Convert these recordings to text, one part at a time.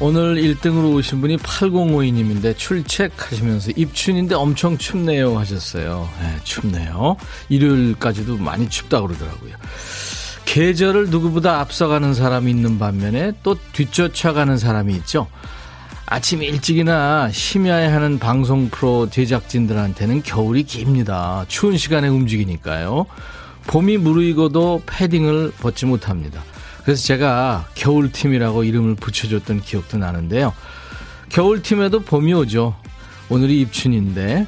오늘 1등으로 오신 분이 8052님인데 출첵하시면서 입춘인데 엄청 춥네요 하셨어요. 네, 춥네요. 일요일까지도 많이 춥다 그러더라고요. 계절을 누구보다 앞서가는 사람이 있는 반면에 또 뒤쫓아가는 사람이 있죠. 아침 일찍이나 심야에 하는 방송 프로 제작진들한테는 겨울이 깁니다. 추운 시간에 움직이니까요. 봄이 무르익어도 패딩을 벗지 못합니다. 그래서 제가 겨울팀이라고 이름을 붙여줬던 기억도 나는데요. 겨울팀에도 봄이 오죠. 오늘이 입춘인데,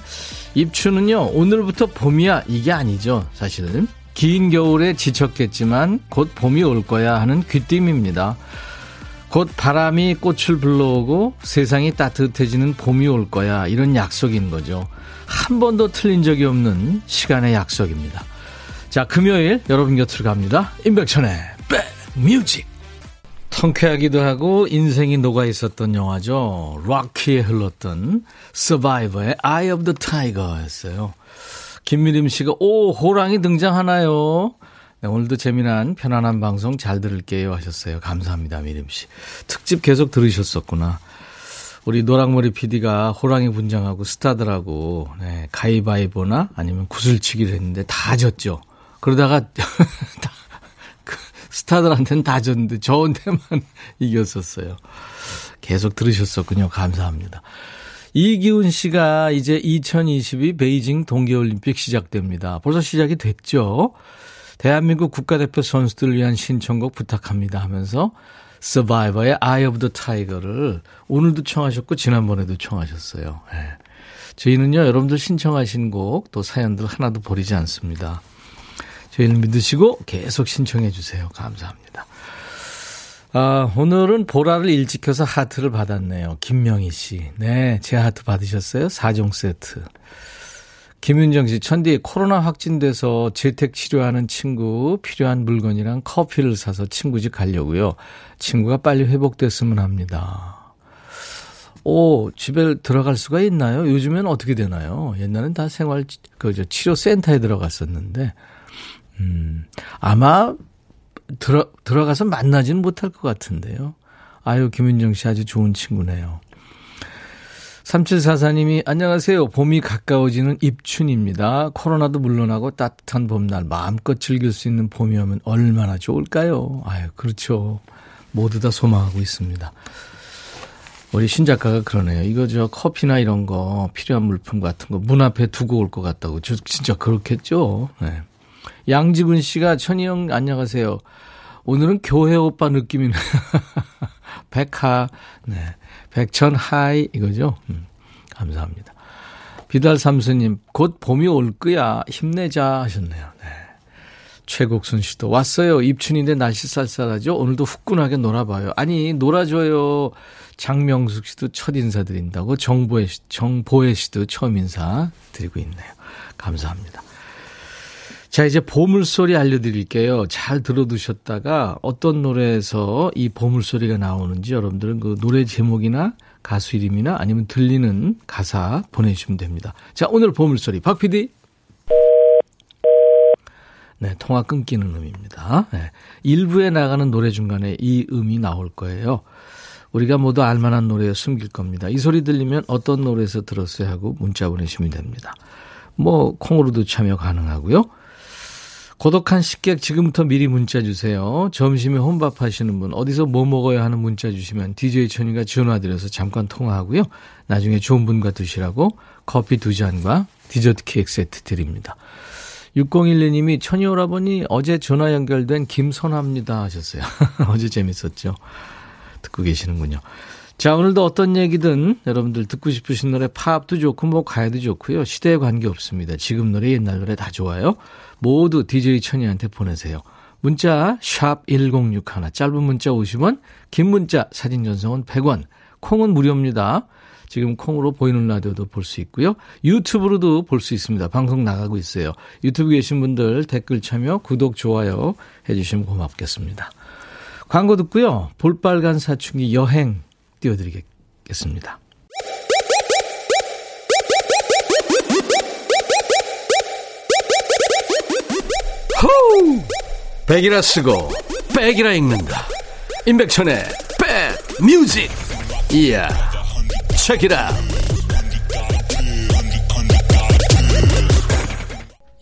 입춘은요, 오늘부터 봄이야, 이게 아니죠, 사실은. 긴 겨울에 지쳤겠지만 곧 봄이 올 거야 하는 귀띔입니다. 곧 바람이 꽃을 불러오고 세상이 따뜻해지는 봄이 올 거야 이런 약속인 거죠. 한 번도 틀린 적이 없는 시간의 약속입니다. 자, 금요일 여러분 곁으로 갑니다. 임백천의 뮤직. 통쾌하기도 하고 인생이 녹아 있었던 영화죠. Rocky에 흘렀던 서바이버의 Eye of the Tiger였어요. 김미림 씨가 오 호랑이 등장하나요? 네, 오늘도 재미난 편안한 방송 잘 들을게요 하셨어요. 감사합니다 미림 씨. 특집 계속 들으셨었구나. 우리 노랑머리 PD가 호랑이 분장하고 스타들하고 네, 가위바위보나 아니면 구슬치기를 했는데 다 졌죠. 그러다가 스타들한테는 다 졌는데 저한테만 이겼었어요. 계속 들으셨었군요. 감사합니다. 이기훈 씨가 이제 2022 베이징 동계올림픽 시작됩니다. 벌써 시작이 됐죠. 대한민국 국가대표 선수들을 위한 신청곡 부탁합니다 하면서 서바이버의 Eye of the Tiger를 오늘도 청하셨고 지난번에도 청하셨어요. 네. 저희는요 여러분들 신청하신 곡 또 사연들 하나도 버리지 않습니다. 저희를 믿으시고 계속 신청해 주세요. 감사합니다. 아, 오늘은 보라를 일찍 켜서 하트를 받았네요. 김명희 씨. 네, 제 하트 받으셨어요? 4종 세트. 김윤정 씨, 천디 코로나 확진돼서 재택 치료하는 친구 필요한 물건이랑 커피를 사서 친구 집 가려고요. 친구가 빨리 회복됐으면 합니다. 오, 집에 들어갈 수가 있나요? 요즘엔 어떻게 되나요? 옛날엔 다 생활, 그 저 치료 센터에 들어갔었는데, 음, 아마 들어, 들어가서 만나지는 못할 것 같은데요. 아유, 김윤정 씨 아주 좋은 친구네요. 3744님이 안녕하세요. 봄이 가까워지는 입춘입니다. 코로나도 물러나고 따뜻한 봄날 마음껏 즐길 수 있는 봄이 오면 얼마나 좋을까요? 아유, 그렇죠. 모두 다 소망하고 있습니다. 우리 신 작가가 그러네요. 이거 저 커피나 이런 거 필요한 물품 같은 거 문 앞에 두고 올 것 같다고. 저 진짜 그렇겠죠. 네. 양지근 씨가 천희 형 안녕하세요. 오늘은 교회 오빠 느낌이네. 백하, 네. 백천 하이 이거죠. 음, 감사합니다. 비달 삼수님 곧 봄이 올 거야 힘내자 하셨네요. 네. 최국순 씨도 왔어요. 입춘인데 날씨 쌀쌀하죠. 오늘도 후끈하게 놀아봐요. 아니 놀아줘요. 장명숙 씨도 첫 인사 드린다고 정보혜, 정보혜 씨도 처음 인사 드리고 있네요. 감사합니다. 자, 이제 보물소리 알려드릴게요. 잘 들어두셨다가 어떤 노래에서 이 보물소리가 나오는지 여러분들은 그 노래 제목이나 가수 이름이나 아니면 들리는 가사 보내주시면 됩니다. 자, 오늘 보물소리. 박 PD. 네, 통화 끊기는 음입니다. 네, 일부에 나가는 노래 중간에 이 음이 나올 거예요. 우리가 모두 알만한 노래에 숨길 겁니다. 이 소리 들리면 어떤 노래에서 들었어요 하고 문자 보내시면 됩니다. 뭐 콩으로도 참여 가능하고요. 고독한 식객 지금부터 미리 문자 주세요. 점심에 혼밥 하시는 분 어디서 뭐 먹어야 하는 문자 주시면 DJ 천이가 전화드려서 잠깐 통화하고요. 나중에 좋은 분과 드시라고 커피 두 잔과 디저트 케이크 세트 드립니다. 6012님이 천이 오라버니 어제 전화 연결된 김선아입니다 하셨어요. 어제 재밌었죠. 듣고 계시는군요. 자, 오늘도 어떤 얘기든 여러분들 듣고 싶으신 노래 팝도 좋고 뭐 가야도 좋고요. 시대에 관계 없습니다. 지금 노래 옛날 노래 다 좋아요. 모두 DJ 천이한테 보내세요. 문자 샵 1061, 짧은 문자 50원, 긴 문자 사진 전송은 100원, 콩은 무료입니다. 지금 콩으로 보이는 라디오도 볼 수 있고요. 유튜브로도 볼 수 있습니다. 방송 나가고 있어요. 유튜브 계신 분들 댓글 참여, 구독, 좋아요 해주시면 고맙겠습니다. 광고 듣고요. 볼빨간 사춘기 여행 띄워드리겠습니다. 호우! 백이라 쓰고 백이라 읽는다. 임백천의 백 뮤직. 이야. 책이라.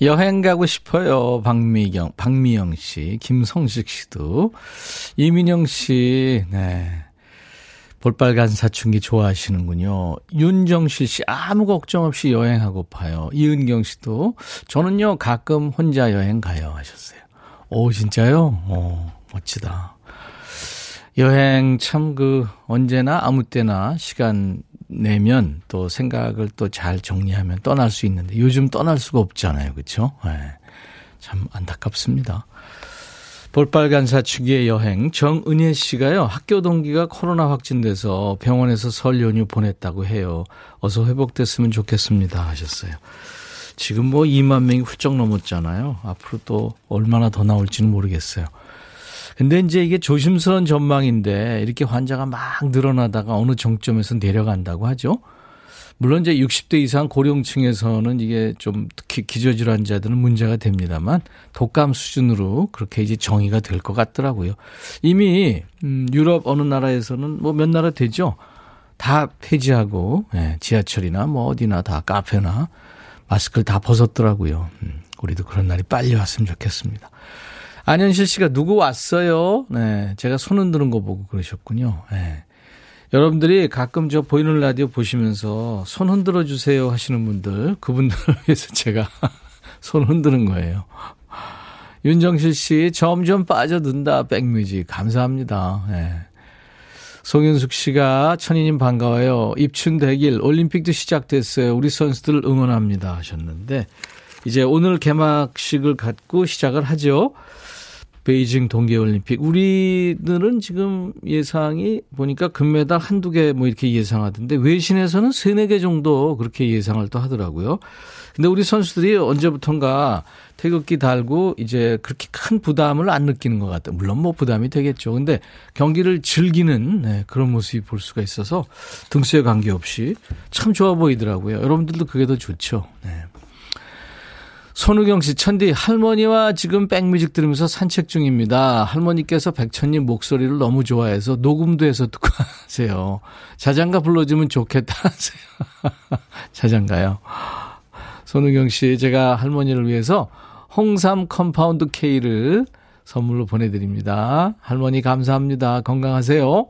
여행 가고 싶어요. 박미경, 박미영 씨, 김성식 씨도, 이민영 씨, 네. 볼빨간 사춘기 좋아하시는군요. 윤정실 씨, 아무 걱정 없이 여행하고 파요. 이은경 씨도, 저는요, 가끔 혼자 여행 가요. 하셨어요. 오, 진짜요? 오, 멋지다. 여행 참 그, 언제나 아무 때나 시간 내면 또 생각을 또 잘 정리하면 떠날 수 있는데 요즘 떠날 수가 없잖아요. 그렇죠? 네. 참 안타깝습니다. 볼빨간 사춘기의 여행 정은혜 씨가요. 학교 동기가 코로나 확진돼서 병원에서 설 연휴 보냈다고 해요. 어서 회복됐으면 좋겠습니다 하셨어요. 지금 뭐 2만 명이 훌쩍 넘었잖아요. 앞으로 또 얼마나 더 나올지는 모르겠어요. 근데 이제 이게 조심스러운 전망인데 이렇게 환자가 막 늘어나다가 어느 정점에서 내려간다고 하죠. 물론 이제 60대 이상 고령층에서는 이게 좀 특히 기저질환자들은 문제가 됩니다만 독감 수준으로 그렇게 이제 정의가 될 것 같더라고요. 이미 음 유럽 어느 나라에서는 뭐 몇 나라 되죠. 다 폐지하고 예, 지하철이나 뭐 어디나 다 카페나 마스크를 다 벗었더라고요. 음, 우리도 그런 날이 빨리 왔으면 좋겠습니다. 안현실 씨가 누구 왔어요? 네, 제가 손 흔드는 거 보고 그러셨군요. 네. 여러분들이 가끔 저 보이는 라디오 보시면서 손 흔들어 주세요 하시는 분들, 그분들을 위해서 제가 손 흔드는 거예요. 윤정실 씨, 점점 빠져든다, 백뮤직. 감사합니다. 네. 송윤숙 씨가 천희님 반가워요. 입춘 대길 올림픽도 시작됐어요. 우리 선수들 응원합니다 하셨는데 이제 오늘 개막식을 갖고 시작을 하죠. 베이징 동계올림픽. 우리들은 지금 예상이 보니까 금메달 한두 개 뭐 이렇게 예상하던데 외신에서는 세네 개 정도 그렇게 예상을 또 하더라고요. 근데 우리 선수들이 언제부턴가 태극기 달고 이제 그렇게 큰 부담을 안 느끼는 것 같아요. 물론 뭐 부담이 되겠죠. 근데 경기를 즐기는 네, 그런 모습이 볼 수가 있어서 등수에 관계없이 참 좋아 보이더라고요. 여러분들도 그게 더 좋죠. 네. 손우경 씨, 천디, 할머니와 지금 백뮤직 들으면서 산책 중입니다. 할머니께서 백천님 목소리를 너무 좋아해서 녹음도 해서 듣고 하세요. 자장가 불러주면 좋겠다 하세요. 자장가요. 손우경 씨, 제가 할머니를 위해서 홍삼 compound K를 선물로 보내드립니다. 할머니 감사합니다. 건강하세요.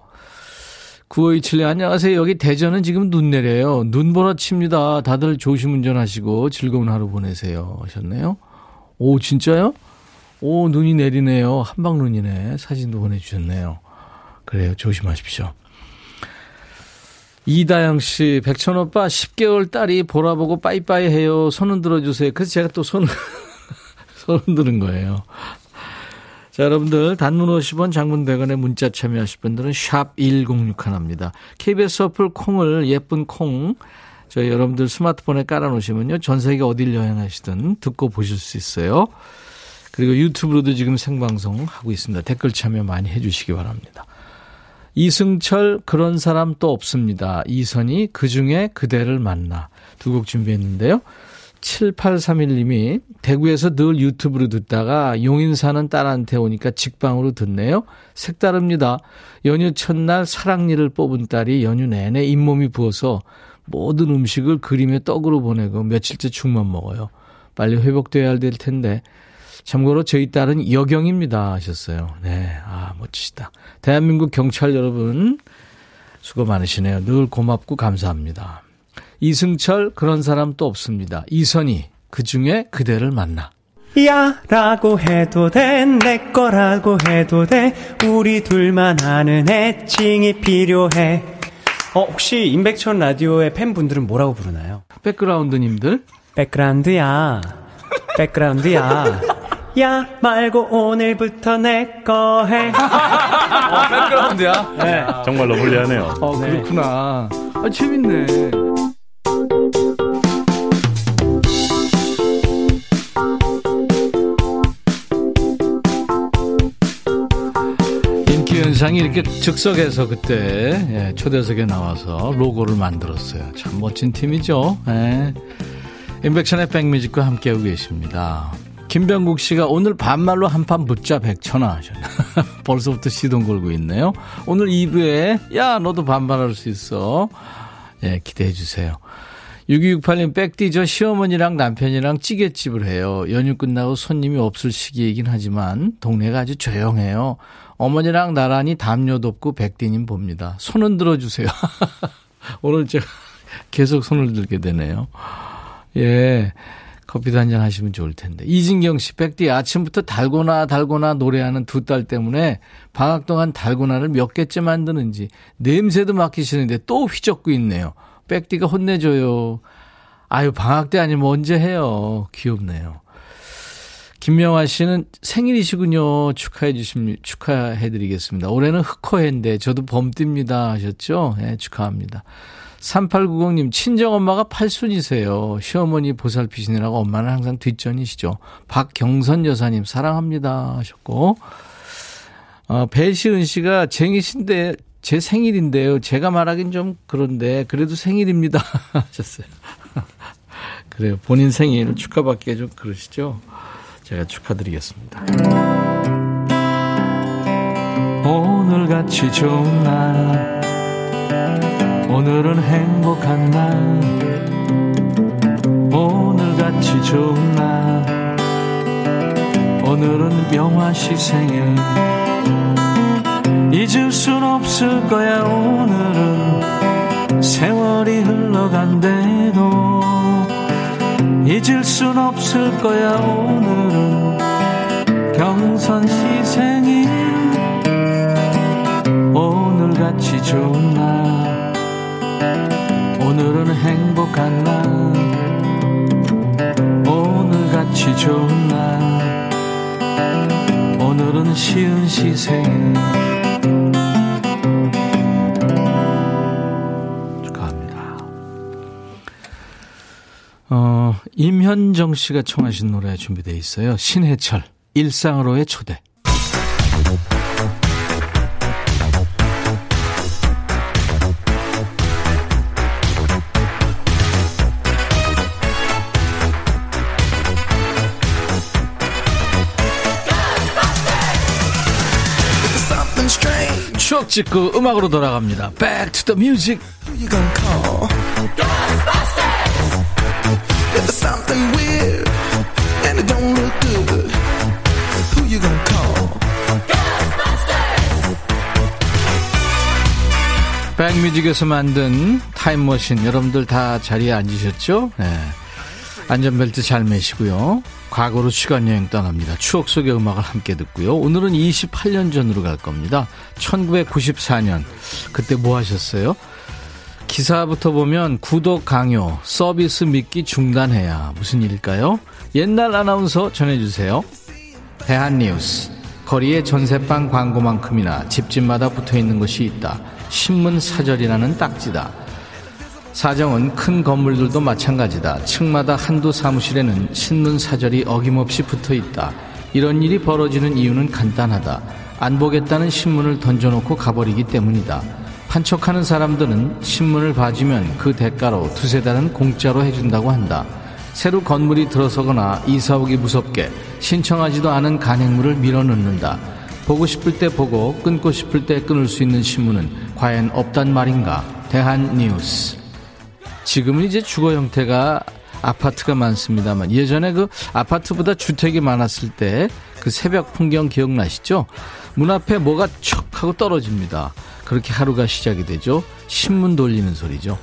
9527님, 안녕하세요. 여기 대전은 지금 눈 내려요. 눈보라 칩니다. 다들 조심 운전하시고 즐거운 하루 보내세요. 하셨네요. 오, 진짜요? 오, 눈이 내리네요. 한방 눈이네. 사진도 보내주셨네요. 그래요. 조심하십시오. 이다영 씨, 백천 오빠 10개월 딸이 보라 보고 빠이빠이 해요. 손 흔 들어 주세요. 그래서 제가 또 손, 손 흔 드는 거예요. 자, 여러분들 단문 50원 장문 100원에 문자 참여하실 분들은 샵 1061입니다. KBS 어플 콩을 예쁜 콩 저희 여러분들 스마트폰에 깔아 놓으시면요. 전 세계 어딜 여행하시든 듣고 보실 수 있어요. 그리고 유튜브로도 지금 생방송 하고 있습니다. 댓글 참여 많이 해 주시기 바랍니다. 이승철 그런 사람 또 없습니다. 이선희 그중에 그대를 만나 두 곡 준비했는데요. 7831님이 대구에서 늘 유튜브로 듣다가 용인 사는 딸한테 오니까 직방으로 듣네요. 색다릅니다. 연휴 첫날 사랑니를 뽑은 딸이 연휴 내내 잇몸이 부어서 모든 음식을 그림에 떡으로 보내고 며칠째 죽만 먹어요. 빨리 회복돼야 될 텐데. 참고로 저희 딸은 여경입니다 하셨어요. 네, 아 멋지시다. 대한민국 경찰 여러분 수고 많으시네요. 늘 고맙고 감사합니다. 이승철 그런 사람 또 없습니다. 이선희 그 중에 그대를 만나. 야 라고 해도 돼 내 거라고 해도 돼 우리 둘만 아는 애칭이 필요해 어 혹시 임백천 라디오의 팬분들은 뭐라고 부르나요? 백그라운드님들 백그라운드야 백그라운드야 야 말고 오늘부터 내 거 해. 어, 백그라운드야? 네. 정말로 불리하네요. 어, 그렇구나. 아, 재밌네. 인기현상이 이렇게 즉석에서 그때 예, 초대석에 나와서 로고를 만들었어요. 참 멋진 팀이죠. 예. 인백션의 백뮤직과 함께하고 계십니다. 김병국 씨가 오늘 반말로 한판 붙자 백천아 하셨나. 벌써부터 시동 걸고 있네요. 오늘 2부에 야 너도 반말할 수 있어. 예, 기대해 주세요. 6268님 백디 저 시어머니랑 남편이랑 찌개집을 해요. 연휴 끝나고 손님이 없을 시기이긴 하지만 동네가 아주 조용해요. 어머니랑 나란히 담요도 없고 백디님 봅니다. 손은 들어주세요. 오늘 제가 계속 손을 들게 되네요. 예. 커피도 한잔 하시면 좋을 텐데. 이진경 씨, 백디 아침부터 달고나 달고나 노래하는 두 딸 때문에 방학 동안 달고나를 몇 개째 만드는지 냄새도 맡기시는데 또 휘젓고 있네요. 백디가 혼내줘요. 아유, 방학 때 아니면 언제 해요. 귀엽네요. 김명화 씨는 생일이시군요. 축하해 주십니다. 축하해 드리겠습니다. 올해는 흑호해인데 저도 범띠입니다. 하셨죠? 네, 축하합니다. 3890님, 친정엄마가 팔순이세요. 시어머니 보살피시느라고 엄마는 항상 뒷전이시죠. 박경선 여사님, 사랑합니다. 하셨고, 어, 배시은 씨가 쟁이신데, 제 생일인데요. 제가 말하긴 좀 그런데, 그래도 생일입니다. 하셨어요. 그래요. 본인 생일 축하받기에 좀 그러시죠? 제가 축하드리겠습니다. 오늘같이 좋은 날, 오늘은 행복한 날 오늘같이 좋은 날 오늘은 명화씨 생일 잊을 순 없을 거야 오늘은 세월이 흘러간대도 잊을 순 없을 거야 오늘은. 경선씨 생일 오늘같이 좋은 날. 오늘은 행복한 날. 오늘같이 좋은 날. 오늘은 시은 시생 임현정 씨가 청하신 노래 준비되어 있어요 신해철 일상으로의 초대 추억 찍고 음악으로 돌아갑니다. Back to the music. Something weird and it don't look good, who you gonna call? 백뮤직에서 만든 타임머신 여러분들 다 자리에 앉으셨죠? 네. 안전벨트 잘 매시고요. 과거로 시간여행 떠납니다. 추억 속의 음악을 함께 듣고요. 오늘은 28년 전으로 갈 겁니다. 1994년. 그때 뭐 하셨어요? 기사부터 보면 구독 강요, 서비스 믿기 중단해야. 무슨 일일까요? 옛날 아나운서 전해주세요. 대한뉴스. 거리에 전세방 광고만큼이나 집집마다 붙어 있는 것이 있다. 신문 사절이라는 딱지다. 사정은 큰 건물들도 마찬가지다. 층마다 한두 사무실에는 신문 사절이 어김없이 붙어 있다. 이런 일이 벌어지는 이유는 간단하다. 안 보겠다는 신문을 던져놓고 가버리기 때문이다. 판촉하는 사람들은 신문을 봐주면 그 대가로 두세 달은 공짜로 해준다고 한다. 새로 건물이 들어서거나 이사 오기 무섭게 신청하지도 않은 간행물을 밀어넣는다. 보고 싶을 때 보고 끊고 싶을 때 끊을 수 있는 신문은 과연 없단 말인가? 대한 뉴스. 지금은 이제 주거 형태가 아파트가 많습니다만 예전에 그 아파트보다 주택이 많았을 때 그 새벽 풍경 기억나시죠? 문 앞에 뭐가 척 하고 떨어집니다. 그렇게 하루가 시작이 되죠. 신문 돌리는 소리죠.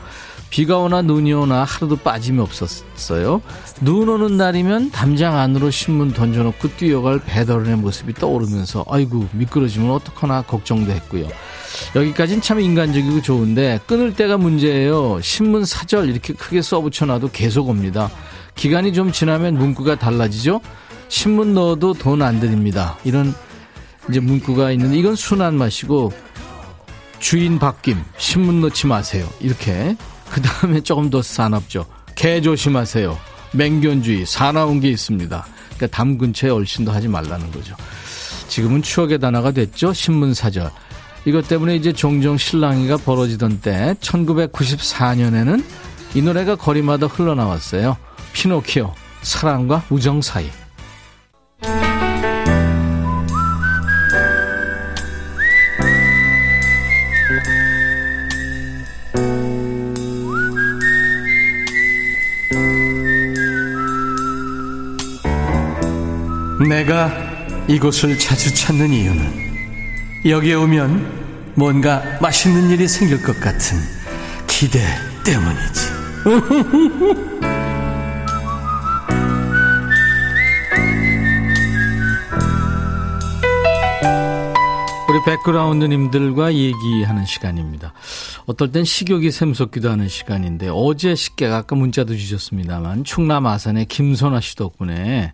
비가 오나 눈이 오나 하루도 빠짐이 없었어요. 눈 오는 날이면 담장 안으로 신문 던져놓고 뛰어갈 배달원의 모습이 떠오르면서 아이고 미끄러지면 어떡하나 걱정도 했고요. 여기까지는 참 인간적이고 좋은데 끊을 때가 문제예요. 신문 사절 이렇게 크게 써붙여놔도 계속 옵니다. 기간이 좀 지나면 문구가 달라지죠. 신문 넣어도 돈 안 드립니다. 이런 이제 문구가 있는데 이건 순한 맛이고 주인 바뀜 신문 넣지 마세요. 이렇게 그 다음에 조금 더 사납죠. 개 조심하세요. 맹견주의 사나운 게 있습니다. 그러니까 담 근처에 얼씬도 하지 말라는 거죠. 지금은 추억의 단어가 됐죠. 신문사절. 이것 때문에 이제 종종 실랑이가 벌어지던 때 1994년에는 이 노래가 거리마다 흘러나왔어요. 피노키오 사랑과 우정 사이. 내가 이곳을 자주 찾는 이유는 여기에 오면 뭔가 맛있는 일이 생길 것 같은 기대 때문이지. 우리 백그라운드님들과 얘기하는 시간입니다. 어떨 땐 식욕이 샘솟기도 하는 시간인데 어제 식객 아까 문자도 주셨습니다만 충남 아산의 김선아 씨 덕분에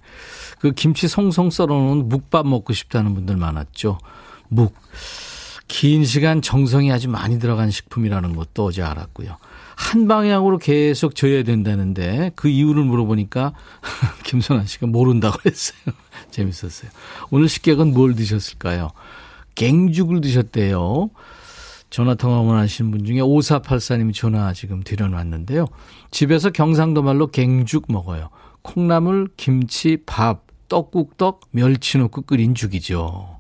그 김치 송송 썰어놓은 묵밥 먹고 싶다는 분들 많았죠. 묵. 긴 시간 정성이 아주 많이 들어간 식품이라는 것도 어제 알았고요. 한 방향으로 계속 져야 된다는데 그 이유를 물어보니까 김선아 씨가 모른다고 했어요. 재밌었어요. 오늘 식객은 뭘 드셨을까요? 갱죽을 드셨대요. 전화 통화 원하시는 분 중에 5484님이 전화 지금 드려놨는데요. 집에서 경상도 말로 갱죽 먹어요. 콩나물, 김치, 밥, 떡국떡, 멸치 넣고 끓인 죽이죠.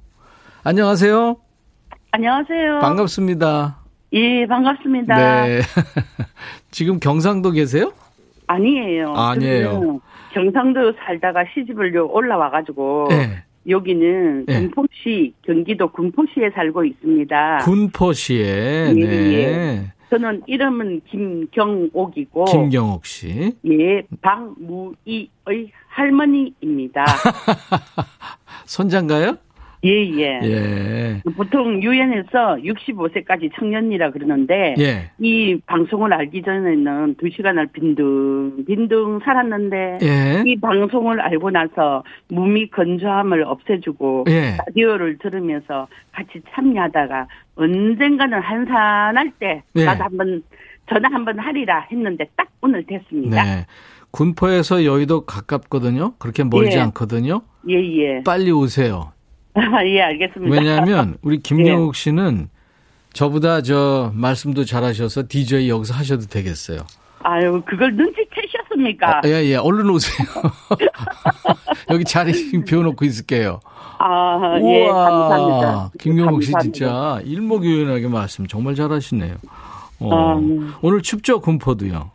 안녕하세요. 안녕하세요. 반갑습니다. 예, 반갑습니다. 네. 지금 경상도 계세요? 아니에요. 아니에요. 경상도 살다가 시집을 올라와가지고 네. 여기는 네. 군포시 경기도 군포시에 살고 있습니다. 군포시에. 예, 네. 예. 저는 이름은 김경옥이고 김경옥 씨. 예 박무이의 할머니입니다. 손장가요? 예예. 예. 보통 유엔에서 65세까지 청년이라 그러는데 예. 이 방송을 알기 전에는 두 시간을 빈둥 빈둥 살았는데 예. 이 방송을 알고 나서 몸이 건조함을 없애주고 예. 라디오를 들으면서 같이 참여하다가 언젠가는 한산할 때 예. 나도 한번 전화 한번 하리라 했는데 딱 오늘 됐습니다. 네. 군포에서 여의도 가깝거든요. 그렇게 멀지 예. 않거든요. 예예. 빨리 오세요. 예 알겠습니다. 왜냐하면 우리 김경욱 씨는 저보다 저 말씀도 잘하셔서 DJ 여기서 하셔도 되겠어요. 아유 그걸 눈치채셨습니까? 예, 예. 얼른 오세요. 여기 자리 비워놓고 있을게요. 아, 예, 감사합니다. 김경욱 씨. 진짜 일목요연하게 말씀 정말 잘하시네요. 어, 음. 오늘 춥죠, 군포도요.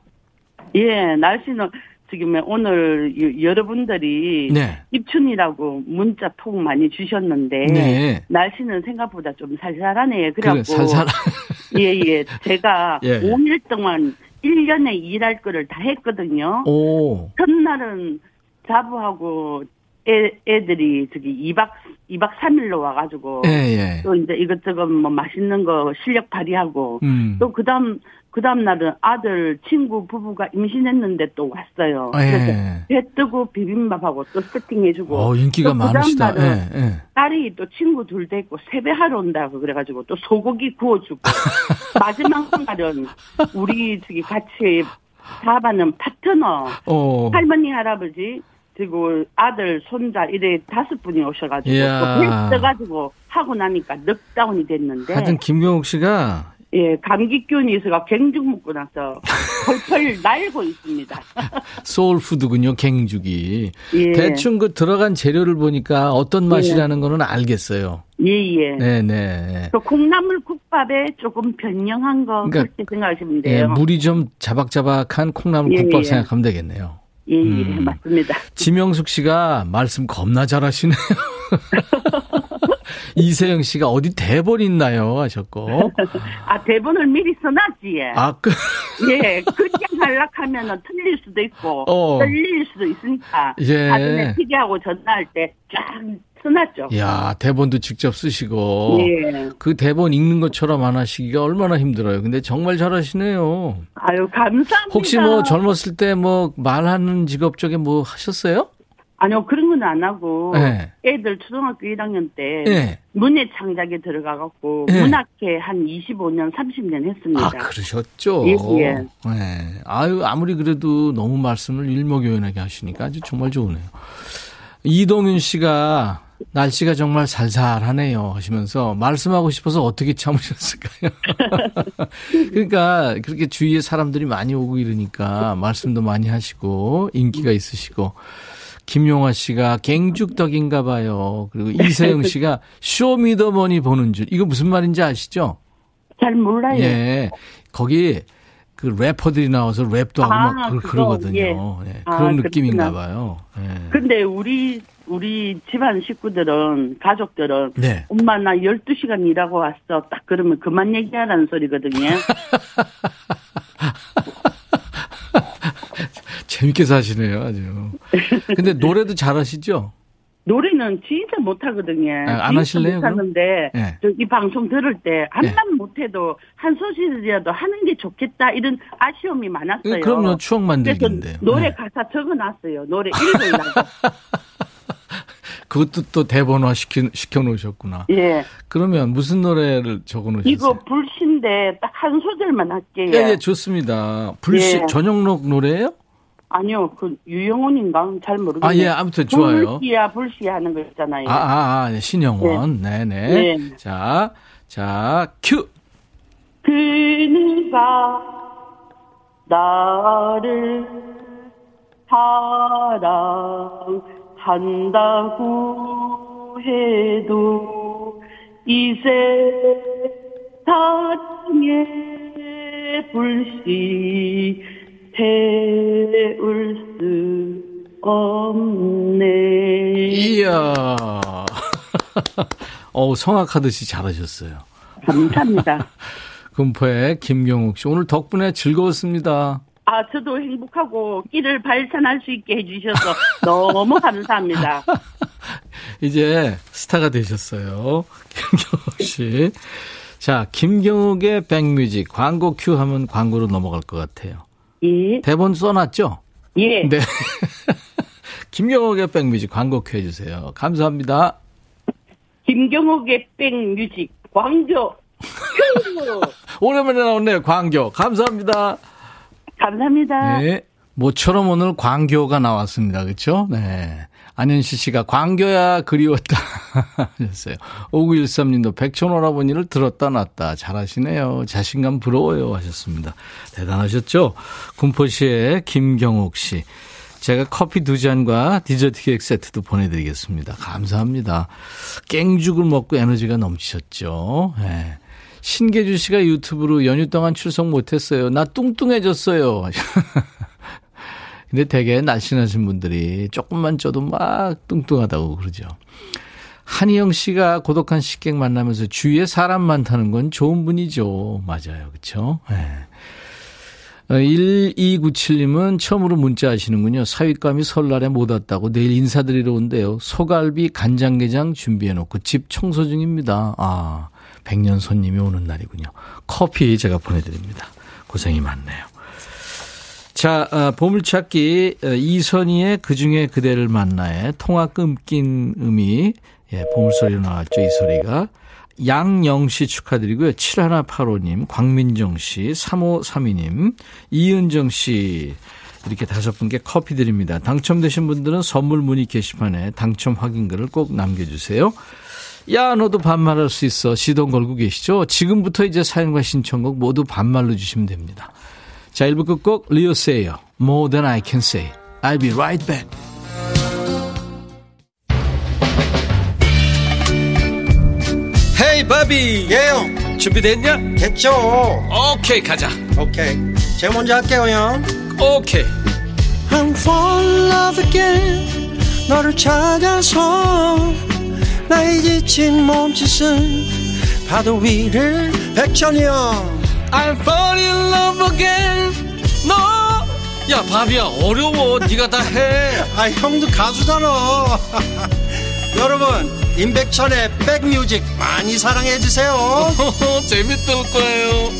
예, 날씨는 지금 오늘 여- 여러분들이 네. 입춘이라고 문자 톡 많이 주셨는데 네. 날씨는 생각보다 좀 살살하네요. 그래, 그래갖고 살살. 예, 예. 제가 예. 5일 동안 1년에 일할 거를 다 했거든요. 오. 첫날은 자부하고 애, 애들이 저기 2박 2박 3일로 와가지고 예, 예. 또 이제 이것저것 뭐 맛있는 거 실력 발휘하고 음. 또 그다음 그 다음 날은 아들 친구 부부가 임신했는데 또 왔어요. 그래서 예. 배 뜨고 비빔밥하고 또 세팅해주고. 어, 인기가 또 그다음 많으시다. 날은 예, 예. 딸이 또 친구 둘 데있고 세배하러 온다고 그래가지고 또 소고기 구워주고 마지막 날은 우리 저기 같이 사업하는 파트너 어. 할머니 할아버지 그리고 아들 손자 이래 다섯 분이 오셔가지고. 또배 떠가지고 하고 나니까 넉다운이 됐는데 하여튼 김경욱 씨가 예 감기균이 있어가 갱죽 먹고 나서 펄펄 날고 있습니다. 소울푸드군요, 갱죽이. 예. 대충 그 들어간 재료를 보니까 어떤 맛이라는 거는 알겠어요. 예예. 네네. 또 콩나물 국밥에 조금 변형한 거 그러니까, 그렇게 생각하시면 예, 돼요. 물이 좀 자박자박한 콩나물 예, 국밥 예. 생각하면 되겠네요. 예, 예, 음. 맞습니다. 지명숙 씨가 말씀 겁나 잘하시네요. 이세영 씨가 어디 대본 있나요? 하셨고. 아 대본을 미리 써놨지. 예. 아, 그, 예, 그냥 하락하면은 틀릴 수도 있고 어. 떨릴 수도 있으니까 예. 나중에 피디하고 전화할 때 쫙 써놨죠. 야 대본도 직접 쓰시고. 예. 그 대본 읽는 것처럼 안 하시기가 얼마나 힘들어요. 근데 정말 잘하시네요. 아유 감사합니다. 혹시 뭐 젊었을 때 뭐 말하는 직업 쪽에 뭐 하셨어요? 아니요, 그런 건 안 하고, 네. 애들 초등학교 1학년 때, 예. 문예 창작에 들어가갖고, 네. 문학회 한 25년, 30년 했습니다. 아, 그러셨죠? 예, 예. 네. 아유, 아무리 그래도 너무 말씀을 일목요연하게 하시니까 아주 정말 좋으네요. 이동윤 씨가 날씨가 정말 살살하네요 하시면서 말씀하고 싶어서 어떻게 참으셨을까요? 그러니까 그렇게 주위에 사람들이 많이 오고 이러니까 말씀도 많이 하시고 인기가 있으시고 김용화 씨가 갱죽덕인가 봐요. 그리고 이세영 씨가 쇼미더머니 보는 줄. 이거 무슨 말인지 아시죠? 잘 몰라요. 예. 거기 그 래퍼들이 나와서 랩도 하고 아, 막 그, 그거, 그러거든요. 예. 예. 아, 그런 그렇구나. 느낌인가 봐요. 예. 근데 우리, 우리 집안 식구들은, 가족들은, 네. 엄마 나 12시간 일하고 왔어. 딱 그러면 그만 얘기하라는 소리거든요. 재밌게 사시네요, 아주. 근데 노래도 잘하시죠? 노래는 진짜 못하거든요. 아, 안 하실래요? 못하는데 예. 저이 방송 들을 때 한만 못해도 한 소절이라도 하는 게 좋겠다 이런 아쉬움이 많았어요. 예, 그럼요, 추억 만들기인데. 노래 네. 가사 적어놨어요. 노래 읽으려고. 그것도 또 대본화 시켜, 시켜놓으셨구나. 예. 그러면 무슨 노래를 적어놓으셨어요? 이거 불신데 딱 한 소절만 할게요. 예, 예, 좋습니다. 불시, 예. 전영록 노래예요 아니요, 그 유영훈인가 잘 모르겠네요. 아, 예, 아무튼 좋아요. 불시야 불시야 하는 거 있잖아요. 아, 아, 아, 신영원. 네, 네. 네. 자, 자, 큐. 그누가 나를 사랑한다고 해도 이 세상에 불씨 태울 수 없네. 이야. 어우, 성악하듯이 잘하셨어요. 감사합니다. 금포의 김경욱 씨. 오늘 덕분에 즐거웠습니다. 아, 저도 행복하고 끼를 발산할 수 있게 해주셔서 너무 감사합니다. 이제 스타가 되셨어요. 김경욱 씨. 자, 김경욱의 백뮤직 광고 큐 하면 광고로 넘어갈 것 같아요. 예, 대본 써놨죠? 예. 네. 김경욱의 백뮤직 광고 큐 해주세요. 감사합니다. 김경욱의 백뮤직 광고 큐! 오랜만에 나오네요. 광고. 감사합니다. 감사합니다. 네. 모처럼 오늘 광교가 나왔습니다. 그렇죠? 네. 안현시 씨가 광교야 그리웠다 하셨어요. 5913님도 백촌오라버니를 들었다 놨다. 잘하시네요. 자신감 부러워요 하셨습니다. 대단하셨죠? 군포시의 김경옥 씨. 제가 커피 두 잔과 디저트 케이크 세트도 보내드리겠습니다. 감사합니다. 깽죽을 먹고 에너지가 넘치셨죠. 네. 신계주 씨가 유튜브로 연휴 동안 출석 못했어요. 나 뚱뚱해졌어요. 근데 되게 날씬하신 분들이 조금만 쪄도 막 뚱뚱하다고 그러죠. 한희영 씨가 고독한 식객 만나면서 주위에 사람 많다는 건 좋은 분이죠. 맞아요. 그렇죠? 네. 1297님은 처음으로 문자 하시는군요. 사윗감이 설날에 못 왔다고 내일 인사드리러 온대요. 소갈비 간장게장 준비해놓고 집 청소 중입니다. 아, 백년 손님이 오는 날이군요. 커피 제가 보내드립니다. 고생이 많네요. 자, 어, 보물찾기 어, 이선희의 그중에 그대를 만나에 통화 끊긴 음이 예, 보물소리로 나왔죠. 이 소리가. 양영 씨 축하드리고요. 7185님, 광민정 씨, 3532님, 이은정 씨 이렇게 다섯 분께 커피 드립니다. 당첨되신 분들은 선물 문의 게시판에 당첨 확인글을 꼭 남겨주세요. 야, 너도 반말할 수 있어. 시동 걸고 계시죠? 지금부터 이제 사연과 신청곡 모두 반말로 주시면 됩니다. 자, 1부 끝곡 리오세요. More than I can say. I'll be right back. 헤이 바비 예영 준비됐냐? 됐죠 오케이 가자 오케이 제가 먼저 할게요 형 오케이 I'm fall in love again 너를 찾아서 나의 지친 몸짓은 파도 위를 백천이 형 I'm fall in love again. 너야 바비야 어려워. 네가 다 해. 아 형도 가수잖아 여러분 임백천의 백뮤직 많이 사랑해 주세요. 재밌을 거예요.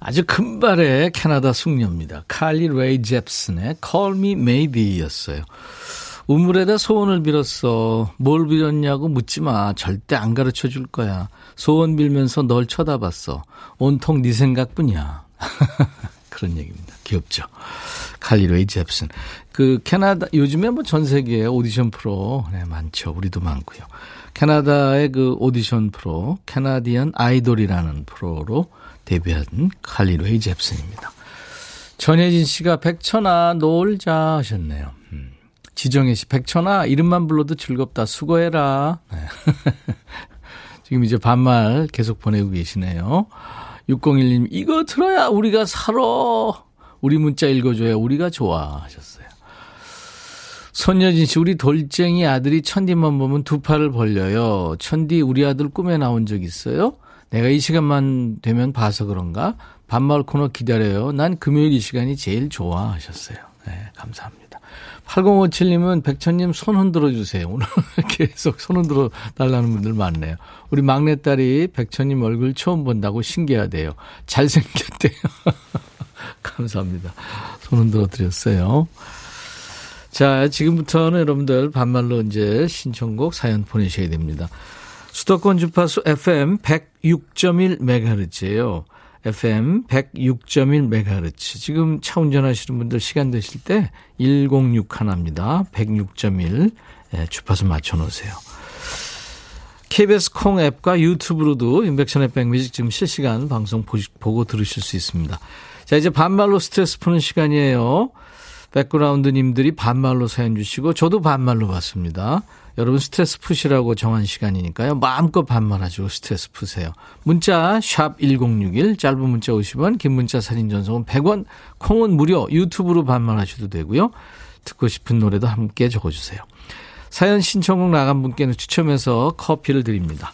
아주 금발의 캐나다 숙녀입니다. 칼리 레이 잽슨의 Call Me Maybe였어요. 우물에다 소원을 빌었어. 뭘 빌었냐고 묻지 마. 절대 안 가르쳐 줄 거야. 소원 빌면서 널 쳐다봤어. 온통 네 생각뿐이야. 그런 얘기입니다. 귀엽죠. 칼리 레이 잽슨. 그 캐나다 요즘에 뭐 전 세계에 오디션 프로 네, 많죠. 우리도 많고요. 캐나다의 그 오디션 프로 Canadian Idol이라는 프로로 데뷔한 칼리 레이 잽슨입니다. 전혜진 씨가 백천아 놀자 하셨네요. 음. 지정혜 씨 백천아 이름만 불러도 즐겁다 수고해라. 네. 지금 이제 반말 계속 보내고 계시네요. 601님 이거 들어야 우리가 살아. 우리 문자 읽어줘야 우리가 좋아 하셨어요. 손여진 씨, 우리 돌쟁이 아들이 천디만 보면 두 팔을 벌려요. 천디, 우리 아들 꿈에 나온 적 있어요? 내가 이 시간만 되면 봐서 그런가? 반말 코너 기다려요. 난 금요일 이 시간이 제일 좋아 하셨어요. 네, 감사합니다. 8057님은 백천님 손 흔들어 주세요. 오늘 계속 손 흔들어 달라는 분들 많네요. 우리 막내딸이 백천님 얼굴 처음 본다고 신기하대요. 잘생겼대요. 감사합니다. 손 흔들어 드렸어요. 자, 지금부터는 여러분들 반말로 이제 신청곡 사연 보내셔야 됩니다. 수도권 주파수 FM 106.1MHz예요. FM 106.1MHz. 지금 차 운전하시는 분들 시간 되실 때 106 하나입니다. 106.1 예, 주파수 맞춰 놓으세요. KBS 콩 앱과 유튜브로도 인백션의 백뮤직 지금 실시간 방송 보고 들으실 수 있습니다. 자, 이제 반말로 스트레스 푸는 시간이에요. 백그라운드님들이 반말로 사연 주시고 저도 반말로 받습니다. 여러분 스트레스 푸시라고 정한 시간이니까요. 마음껏 반말하시고 스트레스 푸세요. 문자 샵1061 짧은 문자 50원 긴 문자 사진 전송은 100원 콩은 무료 유튜브로 반말하셔도 되고요. 듣고 싶은 노래도 함께 적어주세요. 사연 신청곡 나간 분께는 추첨해서 커피를 드립니다.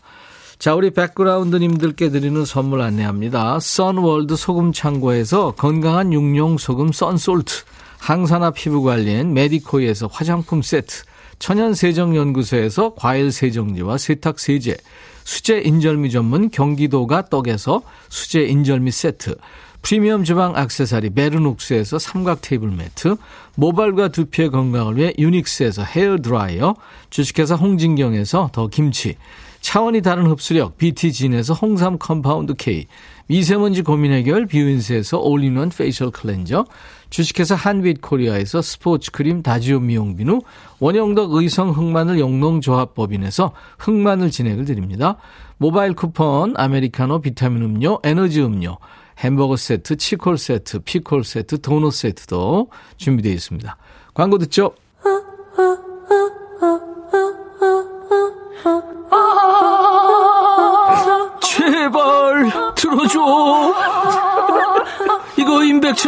자, 우리 백그라운드님들께 드리는 선물 안내합니다. 선월드 소금 창고에서 건강한 육룡 소금 썬솔트 항산화 피부 관리엔 메디코이에서 화장품 세트, 천연세정연구소에서 과일세정제와 세탁세제, 수제인절미 전문 경기도가 떡에서 수제인절미 세트, 프리미엄 주방 악세사리 베르녹스에서 삼각 테이블 매트, 모발과 두피의 건강을 위해 유닉스에서 헤어 드라이어, 주식회사 홍진경에서 더 김치, 차원이 다른 흡수력 BT진에서 홍삼 compound K, 미세먼지 고민 해결 뷰인스에서 all-in-one facial cleanser, 주식회사 한빛 코리아에서 스포츠 크림 다지오 미용 비누, 원형덕 의성 흑마늘 영농조합법인에서 흑마늘 진액을 드립니다. 모바일 쿠폰, 아메리카노 비타민 음료, 에너지 음료, 햄버거 세트, 치콜 세트, 피콜 세트, 도넛 세트도 준비되어 있습니다. 광고 듣죠?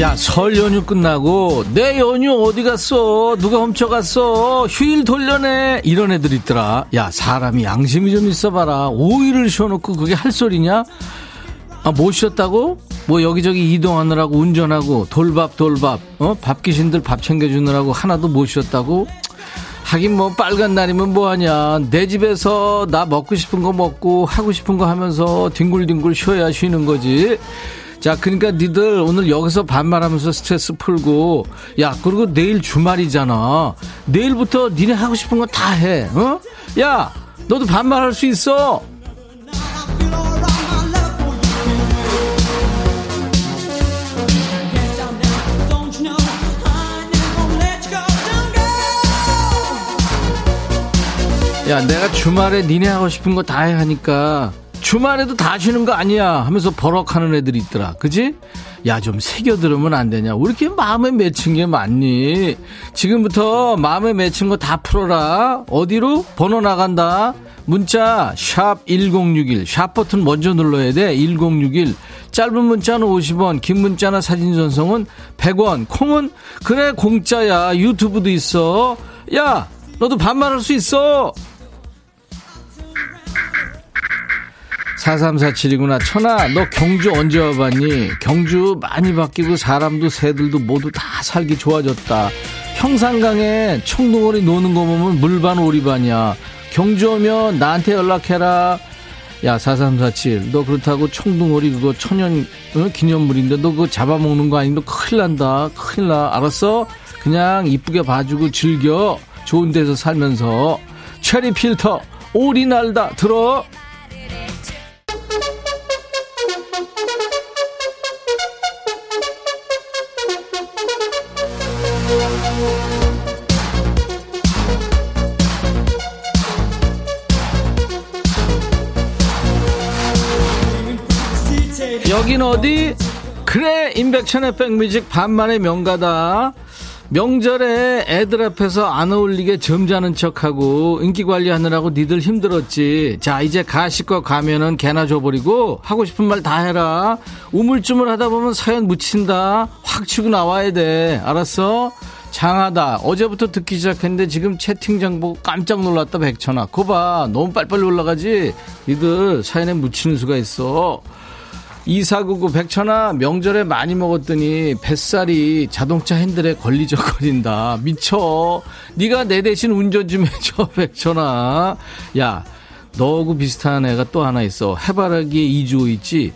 야, 설 연휴 끝나고 내 연휴 어디 갔어? 누가 훔쳐갔어? 휴일 돌려내. 이런 애들 있더라. 야, 사람이 양심이 좀 있어봐라. 5일을 쉬어놓고 그게 할 소리냐? 아, 못 쉬었다고? 뭐 여기저기 이동하느라고 운전하고 돌밥 돌밥 어? 밥 귀신들 밥 챙겨주느라고 하나도 못 쉬었다고? 하긴 뭐 빨간 날이면 뭐하냐 내 집에서 나 먹고 싶은 거 먹고 하고 싶은 거 하면서 뒹굴뒹굴 쉬어야 쉬는 거지 자, 그러니까 니들 오늘 여기서 반말하면서 스트레스 풀고, 야, 그리고 내일 주말이잖아. 내일부터 니네 하고 싶은 거 다 해, 어? 야, 너도 반말할 수 있어. 야, 내가 주말에 니네 하고 싶은 거 다 해 하니까 주말에도 다 쉬는 거 아니야 하면서 버럭하는 애들이 있더라. 그지? 야, 좀 새겨 들으면 안 되냐? 왜 이렇게 마음에 맺힌 게 많니? 지금부터 마음에 맺힌 거 다 풀어라. 어디로? 번호 나간다. 문자, 샵 1061. 샵 버튼 먼저 눌러야 돼. 1061. 짧은 문자는 50원, 긴 문자나 사진 전송은 100원. 콩은? 그래, 공짜야. 유튜브도 있어. 야, 너도 반말할 수 있어. 4347이구나. 천아, 너 경주 언제 와봤니? 경주 많이 바뀌고 사람도 새들도 모두 다 살기 좋아졌다. 형산강에 청둥오리 노는 거 보면 물반 오리반이야. 경주 오면 나한테 연락해라. 야, 4347. 너 그렇다고 청둥오리 그거 천연 어? 기념물인데 너 그거 잡아먹는 거 아니? 너 큰일 난다. 큰일 나. 알았어? 그냥 이쁘게 봐주고 즐겨. 좋은 데서 살면서. 체리 필터. 오리 날다. 들어? 여긴 어디? 그래 임백천의 백뮤직 반만의 명가다. 명절에 애들 앞에서 안 어울리게 점잖은 척하고 인기 관리하느라고 니들 힘들었지. 자 이제 가식과 가면은 개나 줘버리고 하고 싶은 말 다 해라. 우물쭈물 하다 보면 사연 묻힌다. 확 치고 나와야 돼. 알았어? 장하다. 어제부터 듣기 시작했는데 지금 채팅창 보고 깜짝 놀랐다 백천아. 거봐. 너무 빨리빨리 올라가지? 니들 사연에 묻히는 수가 있어 이사구구 백천아 명절에 많이 먹었더니 뱃살이 자동차 핸들에 걸리적거린다. 미쳐. 네가 내 대신 운전 좀 해줘 백천아. 야 너하고 비슷한 애가 또 하나 있어. 해바라기에 이주호 있지?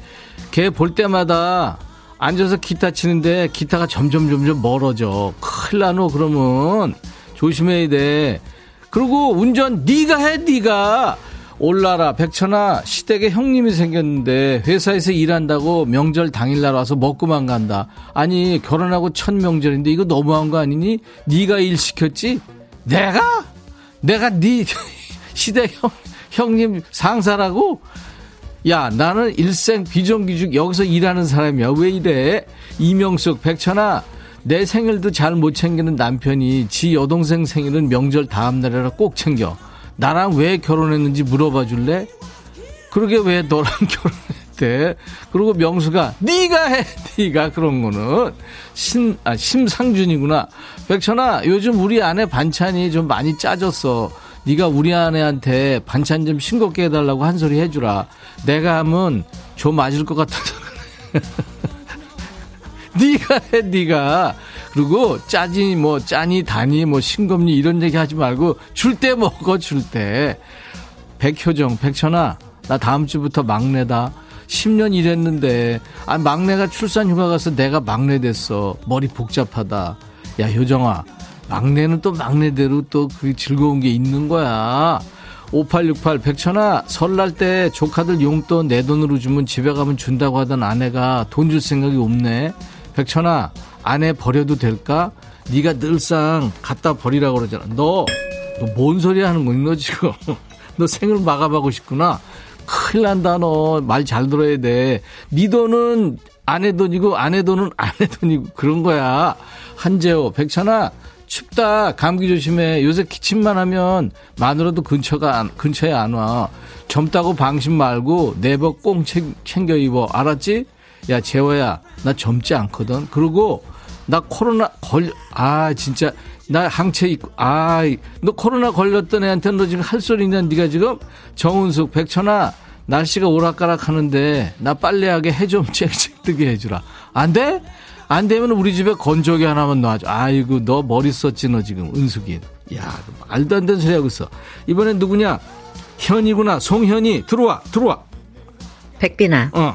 걔 볼 때마다 앉아서 기타 치는데 기타가 점점 점점 멀어져. 큰일 나노 그러면. 조심해야 돼. 그리고 운전 네가 해 네가 올라라 백천아 시댁에 형님이 생겼는데 회사에서 일한다고 명절 당일날 와서 먹고만 간다. 아니 결혼하고 첫 명절인데 이거 너무한 거 아니니? 네가 일 시켰지? 내가? 내가 네 시댁 형, 형님 상사라고? 야 나는 일생 비정규직 여기서 일하는 사람이야. 왜 이래? 이명숙 백천아 내 생일도 잘 못 챙기는 남편이 지 여동생 생일은 명절 다음날이라 꼭 챙겨 나랑 왜 결혼했는지 물어봐 줄래? 그러게 왜 너랑 결혼했대? 그리고 명수가 네가 해, 네가 그런 거는 신 아, 심상준이구나. 백천아, 요즘 우리 아내 반찬이 좀 많이 짜졌어. 네가 우리 아내한테 반찬 좀 싱겁게 해달라고 한 소리 해주라. 내가 하면 좀 맞을 것 같아서. 네가 해, 네가. 그리고 짜지 뭐 짜니 다니 뭐 싱겁니 이런 얘기 하지 말고 줄 때 먹어 줄 때. 백효정, 백천아, 나 다음 주부터 막내다. 10년 일했는데 아 막내가 출산 휴가 가서 내가 막내 됐어. 머리 복잡하다. 야, 효정아. 막내는 또 막내대로 또 그 즐거운 게 있는 거야. 5868 백천아 설날 때 조카들 용돈 내 돈으로 주면 집에 가면 준다고 하던 아내가 돈 줄 생각이 없네. 백천아 아내 버려도 될까? 네가 늘상 갖다 버리라고 그러잖아. 너, 너 뭔 소리 하는 거니, 너 지금? 너 생을 마감하고 싶구나? 큰일 난다, 너. 말 잘 들어야 돼. 네 돈은 아내 돈이고, 아내 돈은 아내 돈이고, 그런 거야. 한재호, 백천아, 춥다. 감기 조심해. 요새 기침만 하면 마누라도 근처가, 안, 근처에 안 와. 젊다고 방심 말고, 내복 꼭 챙겨 입어. 알았지? 야, 재호야, 나 젊지 않거든. 그리고, 나 코로나 걸, 아, 진짜, 나 항체 있고, 아, 너 코로나 걸렸던 애한테 너 지금 할 소리 있냐, 네가 지금? 정은숙, 백천아, 날씨가 오락가락 하는데, 나 빨래하게 해 좀 쨍쨍 뜨게 해주라. 안 돼? 안 되면 우리 집에 건조기 하나만 놔줘. 아이고, 너 머리 썼지, 너 지금, 은숙이. 야, 말도 안 되는 소리 하고 있어. 이번엔 누구냐? 현이구나, 송현이. 들어와, 들어와. 백빈아. 어.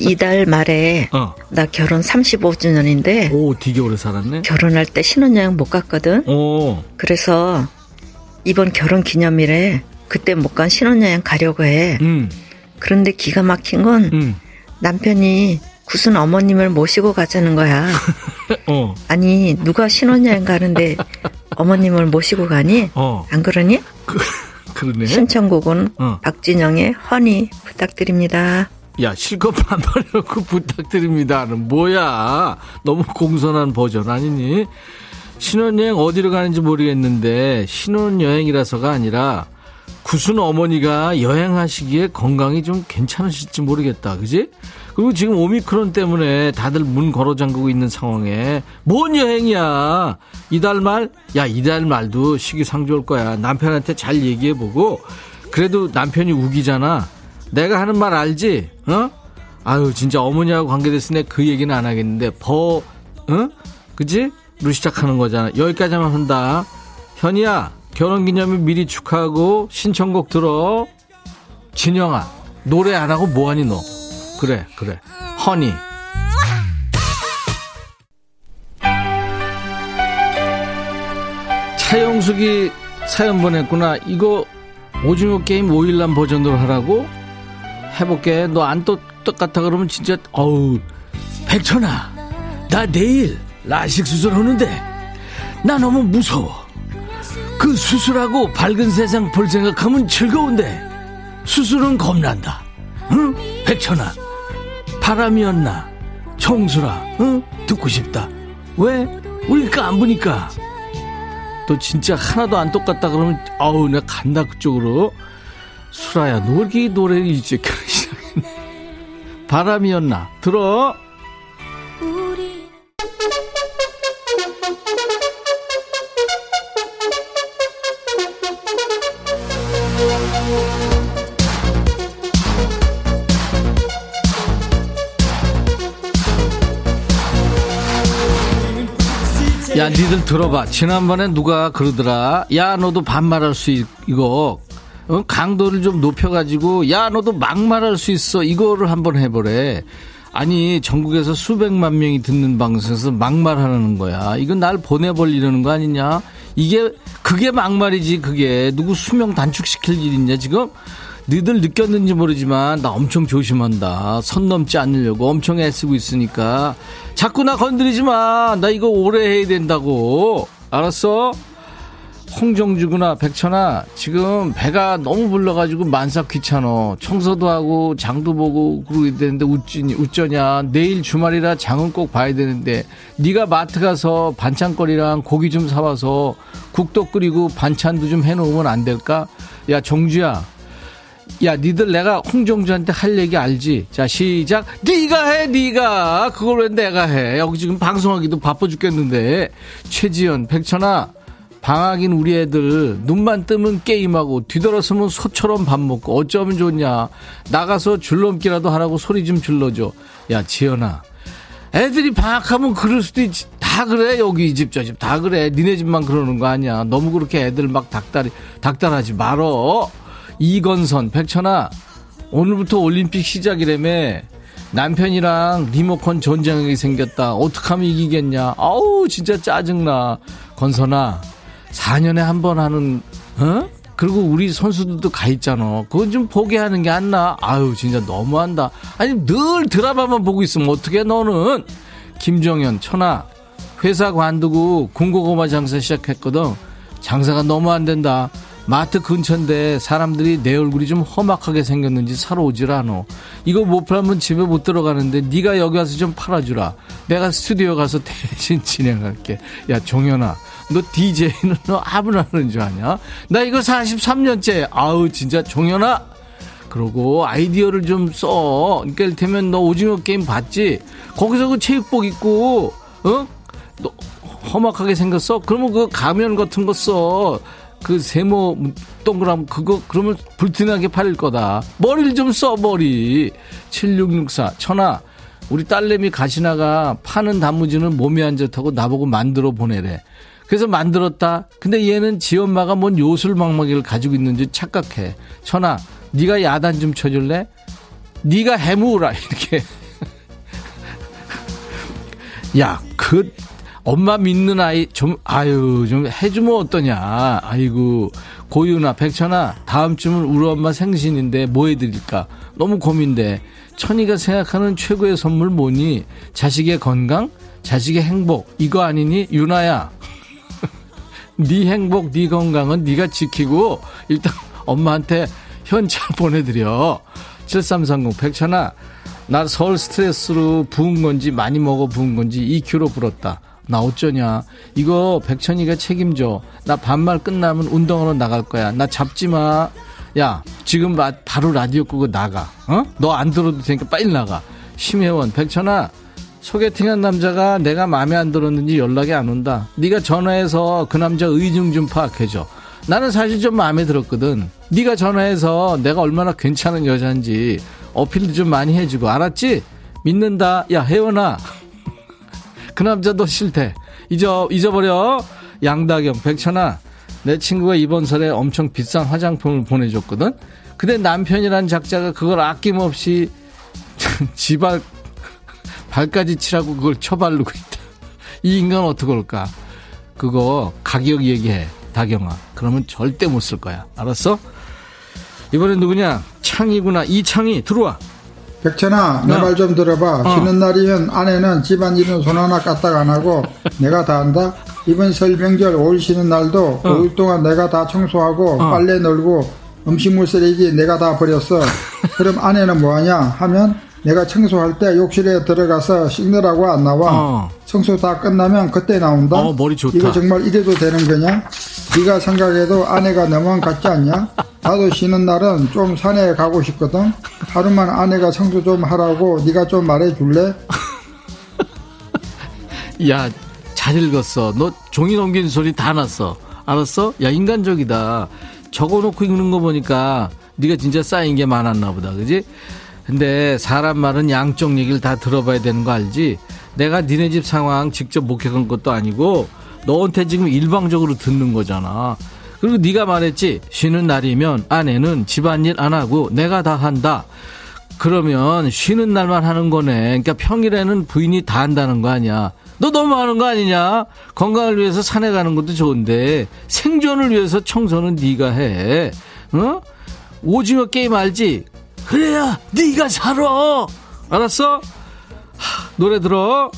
이달 말에 어. 나 결혼 35주년인데 오, 되게 오래 살았네. 결혼할 때 신혼여행 못 갔거든. 오. 그래서 이번 결혼 기념일에 그때 못 간 신혼여행 가려고 해. 음, 그런데 기가 막힌 건 음. 남편이 구순 어머님을 모시고 가자는 거야. 어, 아니 누가 신혼여행 가는데 어머님을 모시고 가니? 어. 안 그러니? 그러네. 신청곡은 어. 박진영의 허니 부탁드립니다. 야, 실컷 반말해놓고 부탁드립니다는 뭐야. 너무 공손한 버전 아니니? 신혼여행 어디로 가는지 모르겠는데, 신혼여행이라서가 아니라, 구순 어머니가 여행하시기에 건강이 좀 괜찮으실지 모르겠다. 그지? 그리고 지금 오미크론 때문에 다들 문 걸어 잠그고 있는 상황에, 뭔 여행이야? 이달 말? 야, 이달 말도 시기상조 올 거야. 남편한테 잘 얘기해보고, 그래도 남편이 우기잖아. 내가 하는 말 알지? 어? 아유, 진짜 어머니하고 관계됐으니 그 얘기는 안 하겠는데, 버, 어? 그지? 로 시작하는 거잖아. 여기까지만 한다. 현이야, 결혼기념일 미리 축하하고 신청곡 들어. 진영아, 노래 안 하고 뭐하니 너? 그래, 그래. 허니. 차영숙이 사연 보냈구나. 이거 오징어 게임 5일남 버전으로 하라고? 해볼게. 너 안 똑같아 그러면 진짜 어우 백천아 나 내일 라식 수술하는데 나 너무 무서워. 그 수술하고 밝은 세상 볼 생각하면 즐거운데 수술은 겁난다. 응? 백천아 바람이었나 청수라 응? 듣고 싶다. 왜? 우리가 안 보니까 또 진짜 하나도 안 똑같다 그러면 아우 내가 간다 그쪽으로 수라야 너 이렇게 노래를 이제 바람이었나? 들어. 야 니들 들어봐. 지난번에 누가 그러더라? 야 너도 반말할 수 있, 이거 어? 강도를 좀 높여가지고 야 너도 막말할 수 있어. 이거를 한번 해보래. 아니 전국에서 수백만 명이 듣는 방송에서 막말하는 거야. 이건 날 보내버리려는 거 아니냐? 이게 그게 막말이지 그게. 누구 수명 단축시킬 일 있냐 지금? 너희들 느꼈는지 모르지만 나 엄청 조심한다. 선 넘지 않으려고 엄청 애쓰고 있으니까. 자꾸 나 건드리지 마 나 이거 오래 해야 된다고. 알았어? 홍정주구나 백천아. 지금 배가 너무 불러가지고 만삭 귀찮어. 청소도 하고 장도 보고 그러게 되는데 웃지니 웃쩌냐. 내일 주말이라 장은 꼭 봐야 되는데. 네가 마트 가서 반찬거리랑 고기 좀 사와서 국도 끓이고 반찬도 좀 해놓으면 안 될까? 야 정주야. 야 니들 내가 홍정주한테 할 얘기 알지? 자 시작. 네가 해 네가. 그걸 왜 내가 해? 여기 지금 방송하기도 바빠 죽겠는데. 최지연 백천아 방학인 우리 애들 눈만 뜨면 게임하고 뒤돌아서면 소처럼 밥 먹고 어쩌면 좋냐. 나가서 줄넘기라도 하라고 소리 좀 질러줘. 야 지연아. 애들이 방학하면 그럴 수도 있지. 다 그래 여기 이 집 저 집. 다 그래. 니네 집만 그러는 거 아니야. 너무 그렇게 애들 막 닥달이 닥달하지 말어. 이건선 백천아. 오늘부터 올림픽 시작이라며 남편이랑 리모컨 전쟁하게 생겼다. 어떡하면 이기겠냐. 아우 진짜 짜증나. 건선아 4년에 한 번 하는 어? 그리고 우리 선수들도 가 있잖아. 그건 좀 보게 하는 게 안 나. 아유 진짜 너무한다. 아니 늘 드라마만 보고 있으면 어떻게 너는 김정현 천하 회사 관두고 군고구마 장사 시작했거든. 장사가 너무 안 된다. 마트 근처인데 사람들이 내 얼굴이 좀 험악하게 생겼는지 사러 오질 않어. 이거 못 팔면 집에 못 들어가는데 네가 여기 와서 좀 팔아주라. 내가 스튜디오 가서 대신 진행할게. 야 종현아 너 DJ는 너 아무나 하는 줄 아냐? 나 이거 43년째. 아우, 진짜 종현아! 그러고 아이디어를 좀 써. 그러니까 이를테면 너 오징어 게임 봤지? 거기서 그 체육복 입고, 어? 너 험악하게 생겼어? 그러면 그 가면 같은 거 써. 그 세모 동그람 그거 그러면 불티나게 팔릴 거다. 머리를 좀 써, 머리. 7664. 천하. 우리 딸내미 가시나가 파는 단무지는 몸에 안 좋다고 나보고 만들어 보내래. 그래서 만들었다. 근데 얘는 지 엄마가 뭔 요술망망이를 가지고 있는지 착각해. 천아, 네가 야단 좀 쳐줄래? 네가 해무라 이렇게. 야, 그 엄마 믿는 아이 좀 아유 좀 해주면 어떠냐. 아이고 고유나 백천아 다음 주면 우리 엄마 생신인데 뭐 해드릴까? 너무 고민돼. 천이가 생각하는 최고의 선물 뭐니? 자식의 건강, 자식의 행복 이거 아니니 유나야. 네 행복, 네 건강은 네가 지키고 일단 엄마한테 현찰 보내드려. 7330 백천아 나 서울 스트레스로 부은 건지 많이 먹어 부은 건지 2kg 불었다. 나 어쩌냐. 이거 백천이가 책임져. 나 반말 끝나면 운동하러 나갈 거야. 나 잡지 마. 야, 지금 라, 바로 라디오 끄고 나가. 어? 너 안 들어도 되니까 빨리 나가. 심혜원, 백천아. 소개팅한 남자가 내가 마음에 안 들었는지 연락이 안 온다. 네가 전화해서 그 남자 의중 좀 파악해줘. 나는 사실 좀 마음에 들었거든. 네가 전화해서 내가 얼마나 괜찮은 여자인지 어필도 좀 많이 해주고 알았지? 믿는다. 야 혜원아. 그 남자 도 싫대. 잊어 잊어버려. 양다경 백천아. 내 친구가 이번 설에 엄청 비싼 화장품을 보내줬거든. 근데 남편이란 작자가 그걸 아낌없이 지발 발까지 치라고 그걸 쳐바르고 있다. 이 인간 어떻게 올까? 그거 가격 얘기해. 다경아. 그러면 절대 못 쓸 거야. 알았어? 이번엔 누구냐? 창이구나. 이창이 들어와. 백천아, 내 말 좀 들어봐. 어. 쉬는 날이면 아내는 집안일은 손 하나 까딱 안 하고 내가 다 한다. 이번 설 명절 올 쉬는 날도 어. 5일 동안 내가 다 청소하고 어. 빨래 널고 음식물 쓰레기 내가 다 버렸어. 그럼 아내는 뭐하냐 하면 내가 청소할 때 욕실에 들어가서 씻느라고 안 나와. 어. 청소 다 끝나면 그때 나온다. 어, 머리 좋다. 이거 정말 이래도 되는 거냐? 네가 생각해도 아내가 너무한 같지 않냐? 나도 쉬는 날은 좀 산에 가고 싶거든. 하루만 아내가 청소 좀 하라고 네가 좀 말해줄래? 야, 잘 읽었어. 너 종이 넘기는 소리 다 났어. 알았어? 야, 인간적이다. 적어놓고 읽는 거 보니까 네가 진짜 쌓인 게 많았나 보다. 그지? 근데 사람 말은 양쪽 얘기를 다 들어봐야 되는 거 알지? 내가 니네 집 상황 직접 목격한 것도 아니고 너한테 지금 일방적으로 듣는 거잖아. 그리고 네가 말했지. 쉬는 날이면 아내는 집안일 안 하고 내가 다 한다. 그러면 쉬는 날만 하는 거네. 그러니까 평일에는 부인이 다 한다는 거 아니야. 너 너무 하는 거 아니냐? 건강을 위해서 산에 가는 것도 좋은데 생존을 위해서 청소는 네가 해. 어? 오징어 게임 알지? 그래야 네가 살아. 알았어? 하, 노래 들어.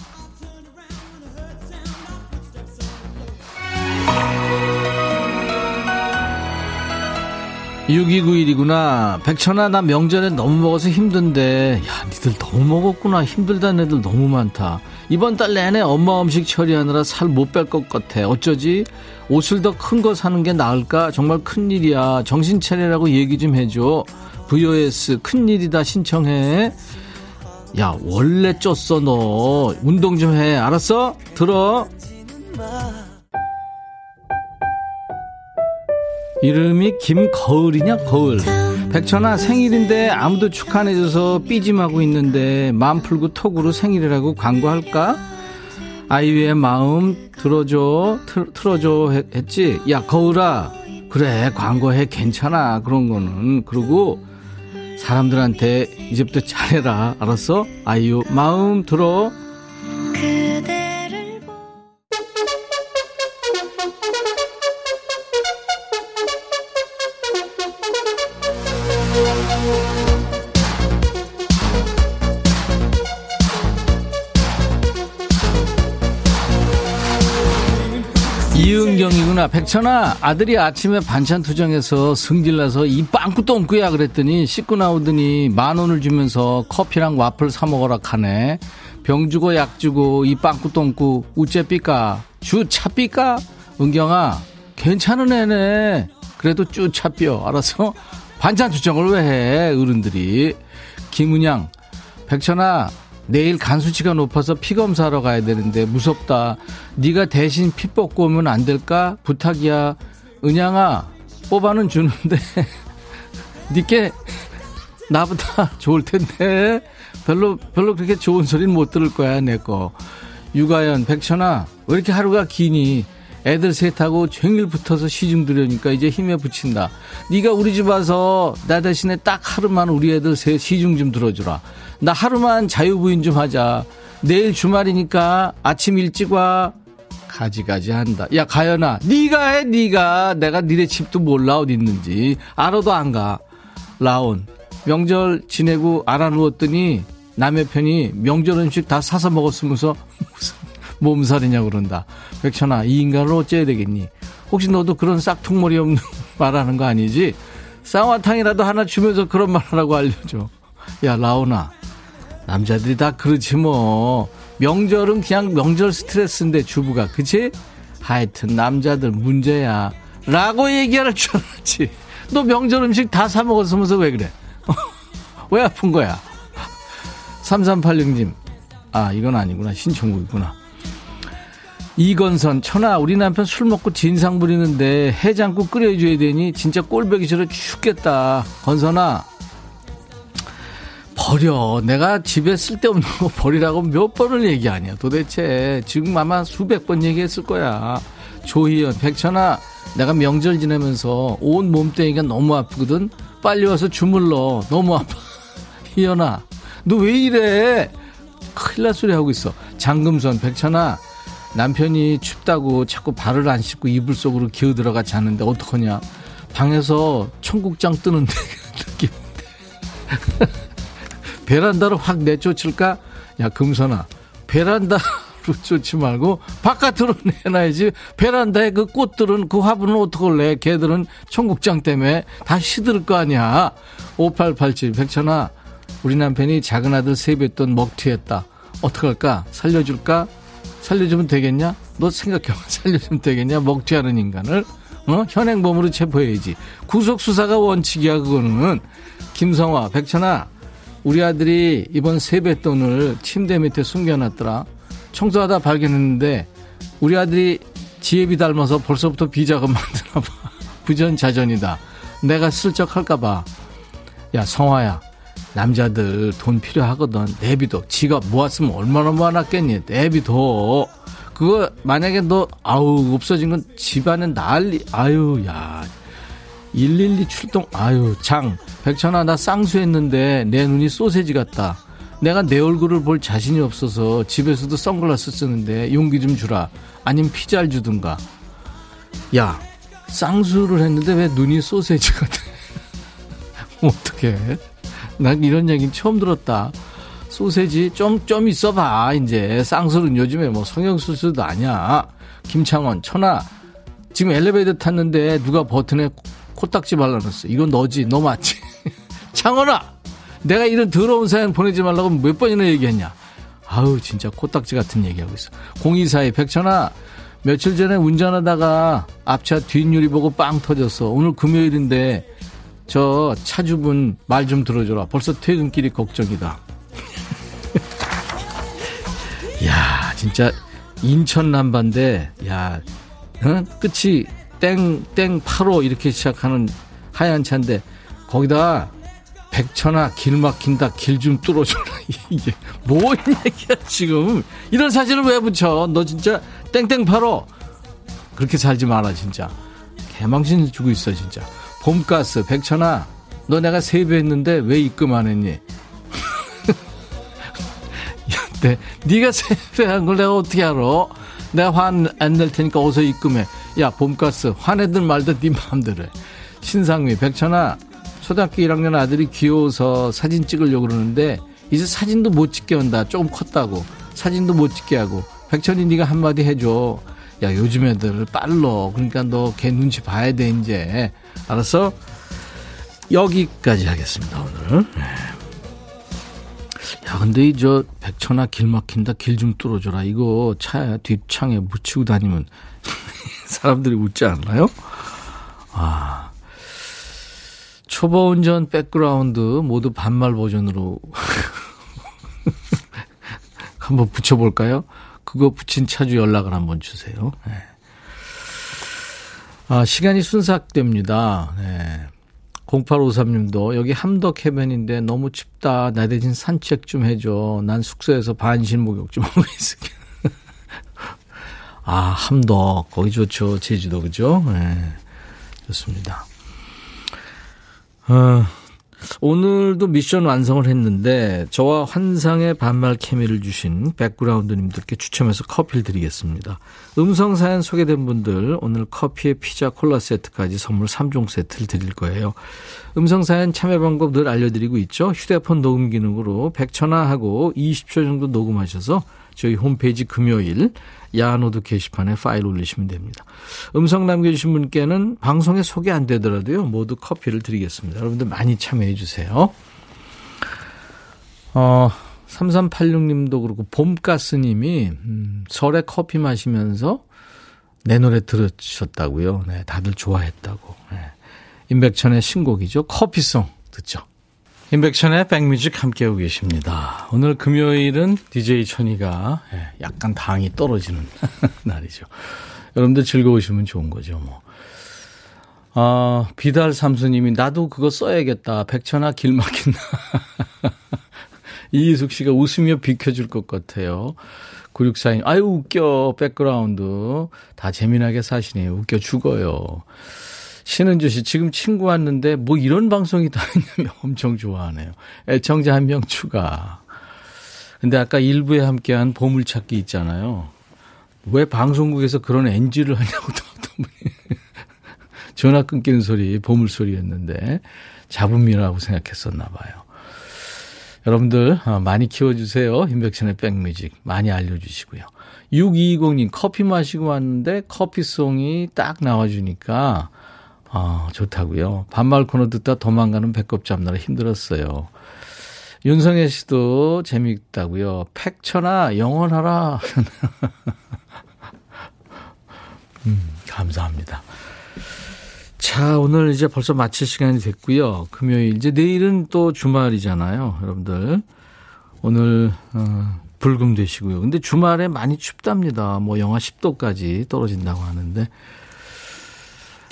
6291이구나. 백천아, 나 명절에 너무 먹어서 힘든데. 야, 니들 너무 먹었구나. 힘들다는 애들 너무 많다. 이번 달 내내 엄마 음식 처리하느라 살 못 뺄 것 같아. 어쩌지? 옷을 더 큰 거 사는 게 나을까? 정말 큰일이야. 정신 차리라고 얘기 좀 해줘. VOS, 큰일이다 신청해. 야, 원래 쪘어, 너. 운동 좀 해. 알았어? 들어. 이름이 김거울이냐 거울 백천아 생일인데 아무도 축하 안 해줘서 삐짐하고 있는데 마음 풀고 톡으로 생일이라고 광고할까 아이유의 마음 들어줘 틀, 틀어줘 했- 했지 야 거울아 그래 광고해 괜찮아 그런 거는 그리고 사람들한테 이제부터 잘해라. 알았어? 아이유 마음 들어 백천아, 아들이 아침에 반찬 투정해서 승질나서 이 빵꾸 똥꾸야 그랬더니 씻고 나오더니 만 원을 주면서 커피랑 와플 사 먹어라 카네. 병 주고 약 주고 이 빵꾸 똥꾸 우째 삐까? 주차 삐까? 은경아, 괜찮은 애네. 그래도 쭈차 삐어. 알았어? 반찬 투정을 왜 해, 어른들이. 김은양, 백천아 내일 간 수치가 높아서 피 검사하러 가야 되는데 무섭다. 네가 대신 피 뽑고 오면 안 될까? 부탁이야. 은양아 뽑아는 주는데 니께 나보다 좋을 텐데 별로 별로 그렇게 좋은 소리는 못 들을 거야 내 거. 유가연 백천아 왜 이렇게 하루가 기니? 애들 셋하고 종일 붙어서 시중 들여니까 이제 힘에 붙인다. 네가 우리 집 와서 나 대신에 딱 하루만 우리 애들 셋 시중 좀 들어주라. 나 하루만 자유부인 좀 하자. 내일 주말이니까 아침 일찍 와. 가지가지 한다. 야 가연아, 네가 해, 네가. 내가 니네 집도 몰라 어디 있는지. 알아도 안 가. 라온 명절 지내고 알아 누웠더니 남의 편이 명절 음식 다 사서 먹었으면서 무슨 몸살이냐 그런다. 백천아, 이 인간을 어째야 되겠니? 혹시 너도 그런 싹퉁머리 없는 말하는 거 아니지? 쌍화탕이라도 하나 주면서 그런 말 하라고 알려줘. 야, 라오나. 남자들이 다 그렇지 뭐. 명절은 그냥 명절 스트레스인데 주부가. 그치? 하여튼 남자들 문제야. 라고 얘기할 줄 알았지. 너 명절 음식 다 사 먹었으면서 왜 그래? 왜 아픈 거야? 3386님. 아, 이건 아니구나. 신청국이구나. 이건선, 천아, 우리 남편 술 먹고 진상 부리는데 해장국 끓여줘야 되니 진짜 꼴보기 싫어 죽겠다. 건선아, 버려. 내가 집에 쓸데없는 거 버리라고 몇 번을 얘기하냐. 도대체 지금 아마 수백 번 얘기했을 거야. 조희연, 백천아, 내가 명절 지내면서 온 몸뚱이가 너무 아프거든. 빨리 와서 주물러. 너무 아파. 희연아, 너 왜 이래? 큰일 날 소리 하고 있어. 장금선, 백천아, 남편이 춥다고 자꾸 발을 안 씻고 이불 속으로 기어 들어가 자는데 어떡하냐. 방에서 청국장 뜨는 느낌인데. 베란다로 확 내쫓을까? 야, 금선아. 베란다로 쫓지 말고 바깥으로 내놔야지. 베란다에 그 꽃들은 그 화분은 어떡할래? 걔들은 청국장 때문에 다 시들 거 아니야. 5887 백천아. 우리 남편이 작은 아들 세뱃돈 먹튀했다. 어떡할까? 살려줄까? 살려주면 되겠냐? 너 생각해봐. 살려주면 되겠냐? 먹튀하는 인간을. 어? 현행범으로 체포해야지. 구속수사가 원칙이야, 그거는. 김성화, 백천아. 우리 아들이 이번 세뱃돈을 침대 밑에 숨겨놨더라. 청소하다 발견했는데 우리 아들이 지혜비 닮아서 벌써부터 비자금 만드나 봐. 부전자전이다. 내가 슬쩍 할까봐. 야 성화야 남자들 돈 필요하거든. 내비도 지가 모았으면 얼마나 모아놨겠니. 내비도 그거 만약에 너 아우 없어진 건 집안에 난리 아유 야 112 출동. 아유 장 백천아 나 쌍수했는데 내 눈이 소세지 같다. 내가 내 얼굴을 볼 자신이 없어서 집에서도 선글라스 쓰는데 용기 좀 주라. 아님 피자를 주든가. 야 쌍수를 했는데 왜 눈이 소세지 같아 어떡해? 난 이런 얘기 처음 들었다. 소세지 좀 좀 있어봐 이제. 쌍수는 요즘에 뭐 성형수술도 아니야. 김창원 천아 지금 엘리베이터 탔는데 누가 버튼에 코딱지 발라놨어. 이건 너지. 너 맞지? 창원아! 내가 이런 더러운 사연 보내지 말라고 몇 번이나 얘기했냐? 아우, 진짜 코딱지 같은 얘기하고 있어. 024의 백천아, 며칠 전에 운전하다가 앞차 뒷유리 보고 빵 터졌어. 오늘 금요일인데, 저 차주분 말 좀 들어줘라. 벌써 퇴근길이 걱정이다. 야, 진짜 인천 남반데, 야, 어? 끝이 땡, 땡, 8호 이렇게 시작하는 하얀 차인데, 거기다 백천아, 길 막힌다, 길 좀 뚫어줘라. 이게 뭔 얘기야, 지금. 이런 사진을 왜 붙여? 너 진짜 땡땡 8호. 그렇게 살지 마라, 진짜. 개망신 주고 있어, 진짜. 봄가스, 백천아, 너 내가 세배했는데 왜 입금 안 했니? 야, 네, 네가 세배한 걸 내가 어떻게 알아? 내가 화안낼 테니까 어서 입금해. 야, 봄가스, 화내든 말든 네 마음대로 해. 신상미, 백천아, 초등학교 1학년 아들이 귀여워서 사진 찍으려고 그러는데, 이제 사진도 못 찍게 한다. 조금 컸다고. 사진도 못 찍게 하고. 백천이 네가 한마디 해줘. 야, 요즘 애들 빨러. 그러니까 너 걔 눈치 봐야 돼, 이제. 알았어? 여기까지 하겠습니다, 오늘. 네. 야, 근데 이 저 백천아 길 막힌다 길 좀 뚫어줘라. 이거 차 뒷창에 묻히고 다니면 사람들이 웃지 않나요? 아. 초보 운전 백그라운드 모두 반말 버전으로 한번 붙여볼까요? 그거 붙인 차주 연락을 한번 주세요. 네. 아, 시간이 순삭됩니다. 네. 0853님도 여기 함덕 해변인데 너무 춥다. 나 대신 산책 좀 해줘. 난 숙소에서 반신 목욕 좀 하고 있을게. 아, 함덕. 거기 좋죠. 제주도, 그죠? 네. 좋습니다. 어, 오늘도 미션 완성을 했는데 저와 환상의 반말 케미를 주신 백그라운드님들께 추첨해서 커피를 드리겠습니다. 음성 사연 소개된 분들 오늘 커피에 피자 콜라 세트까지 선물 3종 세트를 드릴 거예요. 음성 사연 참여 방법 늘 알려드리고 있죠. 휴대폰 녹음 기능으로 100초나 하고 20초 정도 녹음하셔서 저희 홈페이지 금요일 야노드 게시판에 파일 올리시면 됩니다. 음성 남겨주신 분께는 방송에 소개 안 되더라도요. 모두 커피를 드리겠습니다. 여러분들 많이 참여해 주세요. 어, 3386님도 그렇고 봄가스님이 음, 설에 커피 마시면서 내 노래 들으셨다고요. 네, 다들 좋아했다고. 네. 임백천의 신곡이죠. 커피송 듣죠. 임백천의 백뮤직 함께하고 계십니다. 오늘 금요일은 DJ 천이가 예, 약간 당이 떨어지는 날이죠. 여러분들 즐거우시면 좋은 거죠, 뭐. 아, 비달 삼수님이 나도 그거 써야겠다. 백천아 길 막힌다. 이희숙 씨가 웃으며 비켜줄 것 같아요. 9642님, 아유, 웃겨. 백그라운드. 다 재미나게 사시네요. 웃겨 죽어요. 신은주 씨, 지금 친구 왔는데 뭐 이런 방송이 다 있냐면 엄청 좋아하네요. 애청자 한 명 추가. 근데 아까 일부에 함께한 보물찾기 있잖아요. 왜 방송국에서 그런 NG를 하냐고 또 분이. 전화 끊기는 소리, 보물 소리였는데 잡음이라고 생각했었나 봐요. 여러분들 어, 많이 키워주세요. 인백션의 백뮤직 많이 알려주시고요. 6220님 커피 마시고 왔는데 커피송이 딱 나와주니까 아, 좋다고요. 반말 코너 듣다 도망가는 배꼽 잡느라 힘들었어요. 윤성애 씨도 재미있다고요. 팩처나 영원하라. 음, 감사합니다. 자, 오늘 이제 벌써 마칠 시간이 됐고요. 금요일 이제 내일은 또 주말이잖아요, 여러분들. 오늘 어, 불금 되시고요. 근데 주말에 많이 춥답니다. 뭐 영하 10도까지 떨어진다고 하는데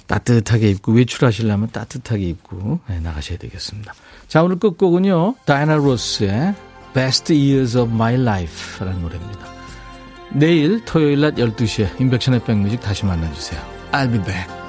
따뜻하게 입고 외출하시려면 따뜻하게 입고 네, 나가셔야 되겠습니다. 자, 오늘 끝곡은요. 다이나 로스의 Best Years of My Life라는 노래입니다. 내일 토요일 낮 12시에 인백션의 백뮤직 다시 만나주세요. I'll be back.